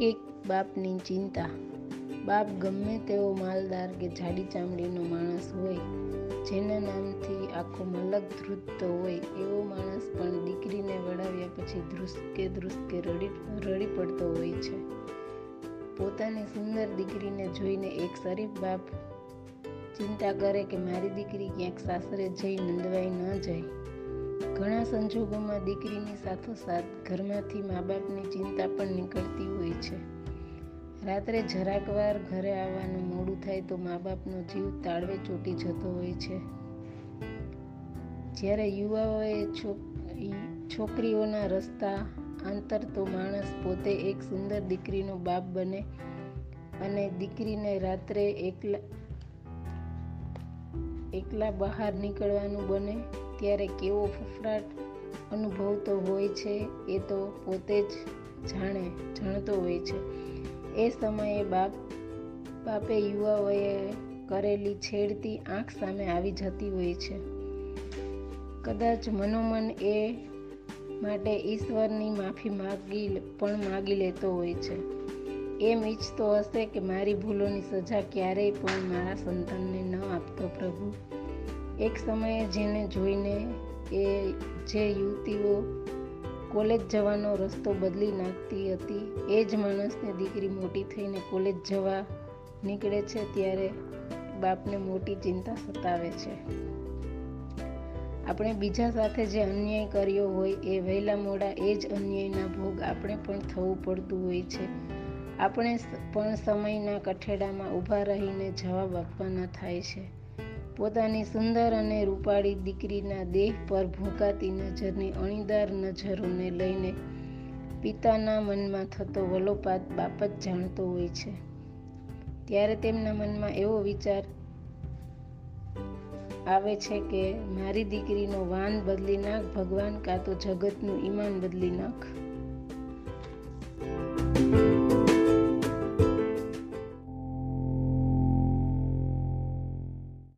એક બાપની ચિંતા. બાપ ગમે તેવો માલદાર કે જાડી ચામડીનો માણસ હોય, જેના નામથી આખો મલક ધ્રુજતો હોય, એવો માણસ પણ દીકરીને વળાવ્યા પછી ધ્રુસકે ધ્રુસકે રડી રડી પડતો હોય છે. પોતાની સુંદર દીકરીને જોઈને એક શરીફ બાપ ચિંતા કરે કે મારી દીકરી ક્યાંક સાસરે જઈ નંદવાઈ ન જાય. ઘણા સંજોગોમાં દીકરીની સાથોસાથ ઘરમાંથી મા બાપની ચિંતા પણ નીકળતી હોય છે. રાત્રે જરાક વાર ઘરે આવવાનું મોડું થાય તો મા બાપનો જીવ તાળવે ચોટી જતો હોય છે. જ્યારે યુવાઓએ છોકરીઓના રસ્તા આંતર તો માણસ પોતે એક સુંદર દીકરીનો બાપ બને અને દીકરીને રાત્રે એકલા એકલા બહાર નીકળવાનું બને. ત્યારે કેવો ફફડાટ અનુભવતો હોય છે, એ તો પોતે જ જાણે, જાણતો હોય છે. એ સમયે બાપ, બાપે યુવાઓએ કરેલી છેડતી આંખ સામે આવી જતી હોય છે. કદાચ મનોમન એ માટે ઈશ્વરની માફી માગી પણ માગી લેતો હોય છે. એમ ઈચ્છતો હશે કે મારી ભૂલોની સજા ક્યારેય પણ મારા સંતાનને ન આપતો પ્રભુ. એક સમયે જેને જોઈને એ જે યુવતીઓ કોલેજ જવાનો રસ્તો બદલી નાખતી હતી, એ જ માણસને દીકરી મોટી થઈને કોલેજ જવા નીકળે છે ત્યારે બાપને મોટી ચિંતા સતાવે છે. આપણે બીજા સાથે જે અન્યાય કર્યો હોય એ વહેલા મોડા એ જ અન્યાયના ભોગ આપણે પણ થવું પડતું હોય છે. આપણે પણ સમયના કઠેડામાં ઊભા રહીને જવાબ આપવાના થાય છે. પોતાની સુંદર અને રૂપાળી દીકરીના દેહ પર ભૂંકાતી નજરની અણીદાર નજરોને લઈને પિતાના મનમાં થતો વલોપાત બાપ જ જાણતો હોય છે. ત્યારે તેમના મનમાં એવો વિચાર આવે છે કે, મારી દીકરીનો વાન બદલી નાખ, ભગવાન કાં તો જગતનું ઈમાન બદલી નાખ.